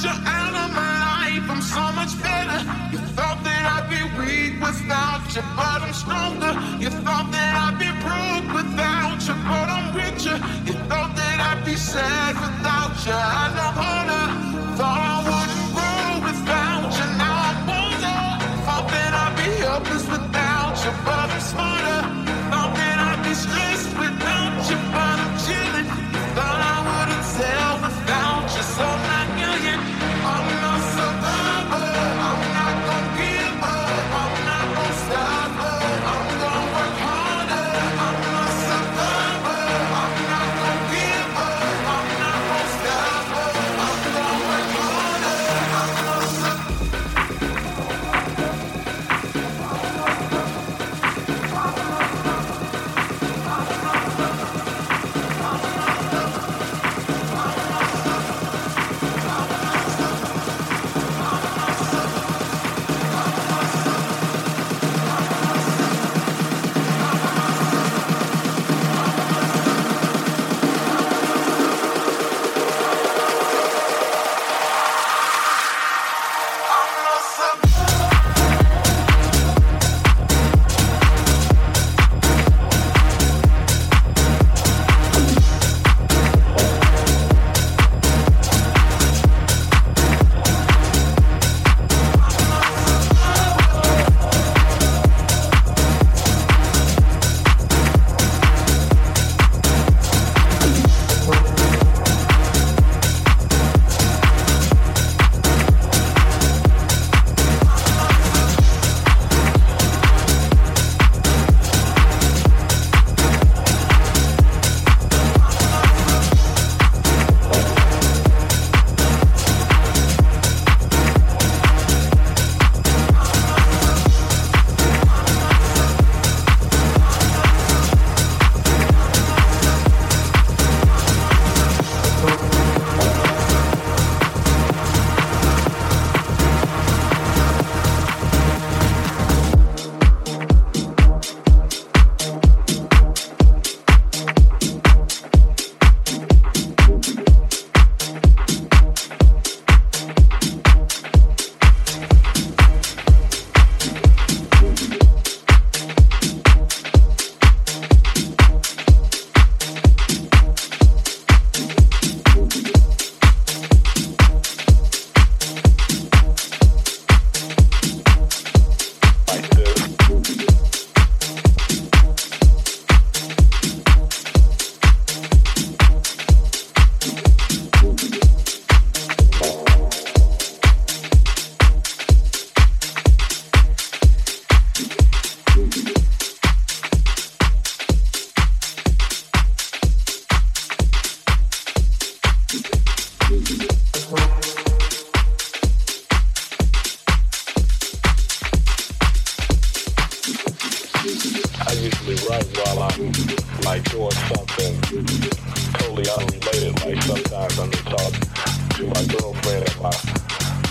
You're out of my life, I'm so much better. You thought that I'd be weak without you, but I'm stronger. You thought that I'd be broke without you, but I'm richer. You thought that I'd be sad without you, I know harder.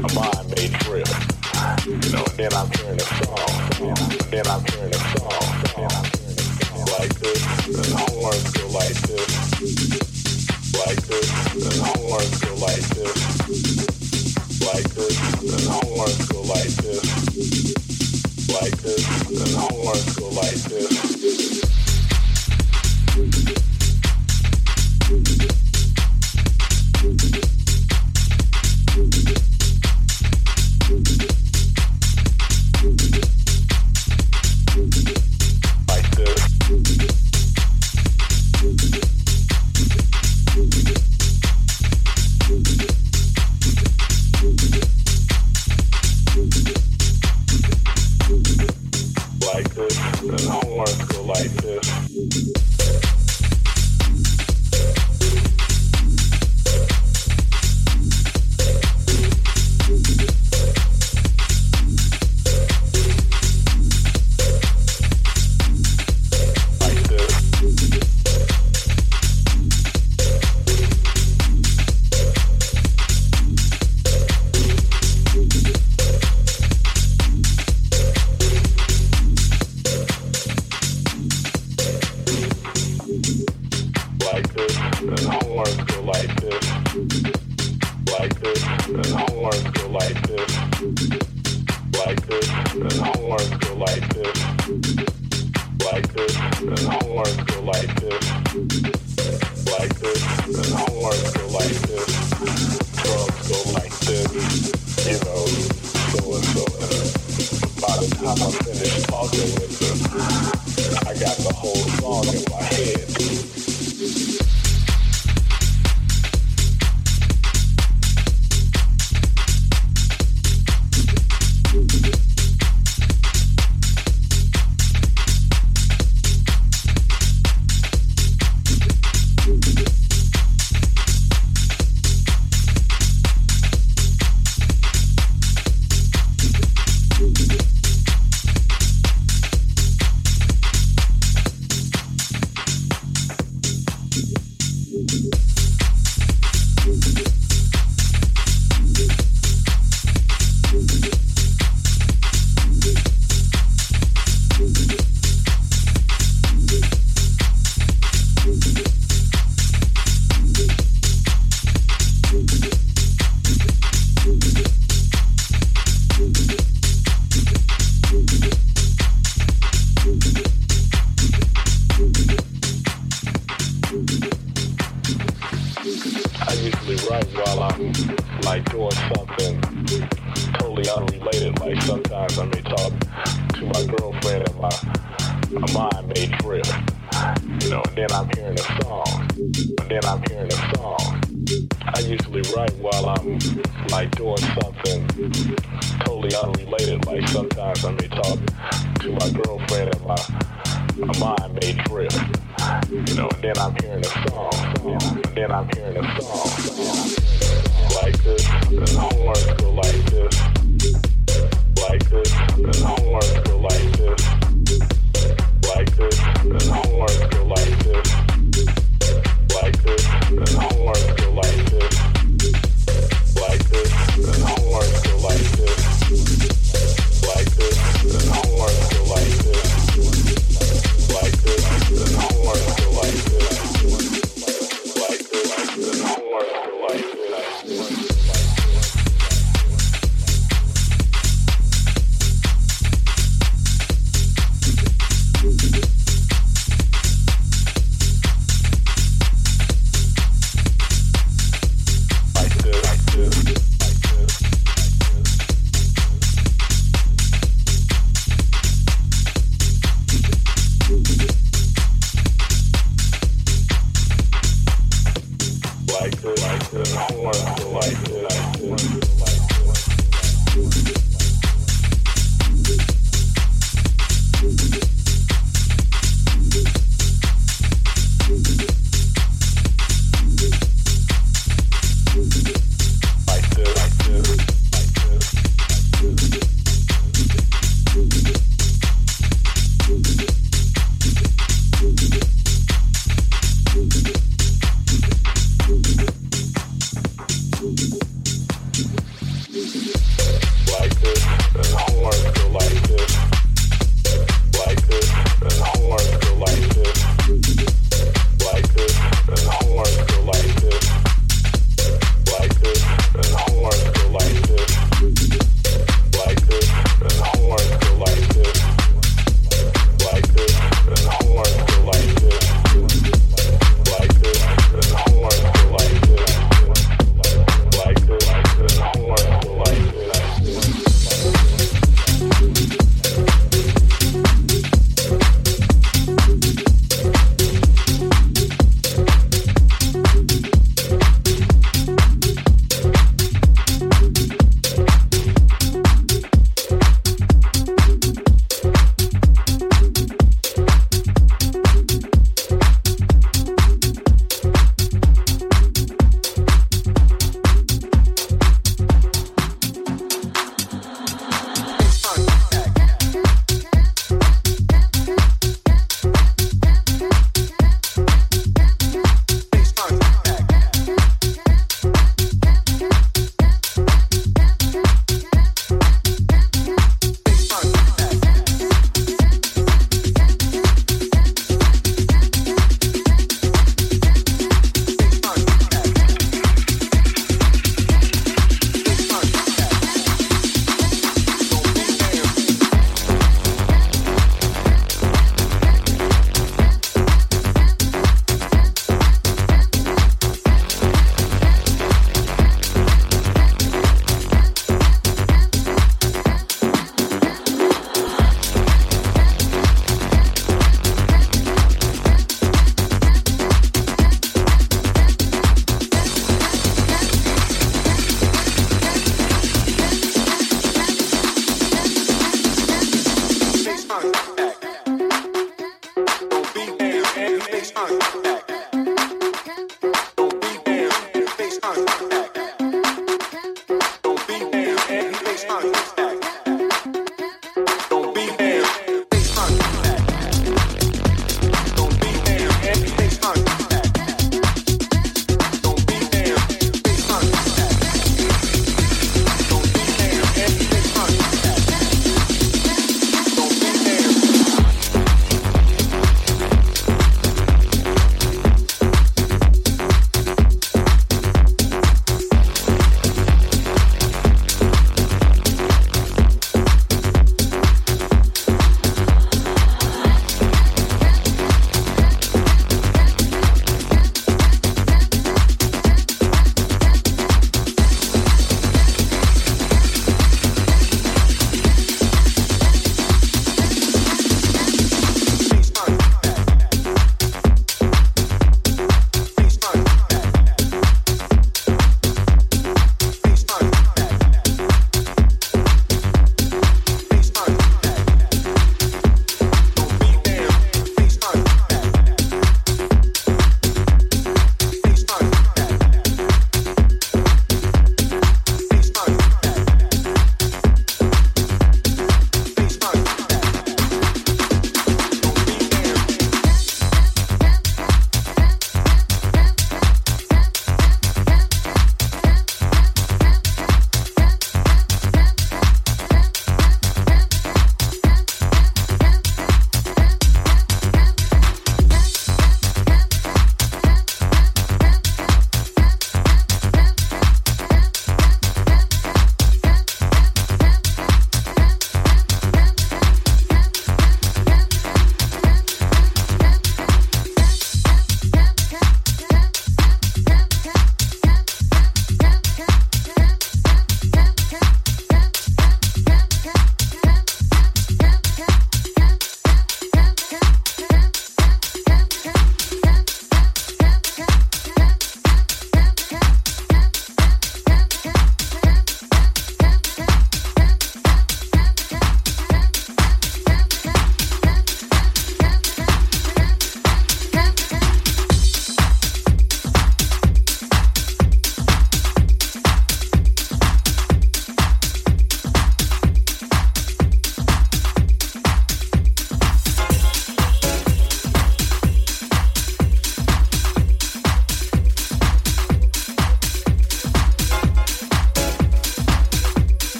My mind may trip. You know, and then I'm hearing a song. And then I'm hearing a song. Like this. And horns go like this. Like this. And horns go like this. Like this. And horns go like this like this, and horns go like this.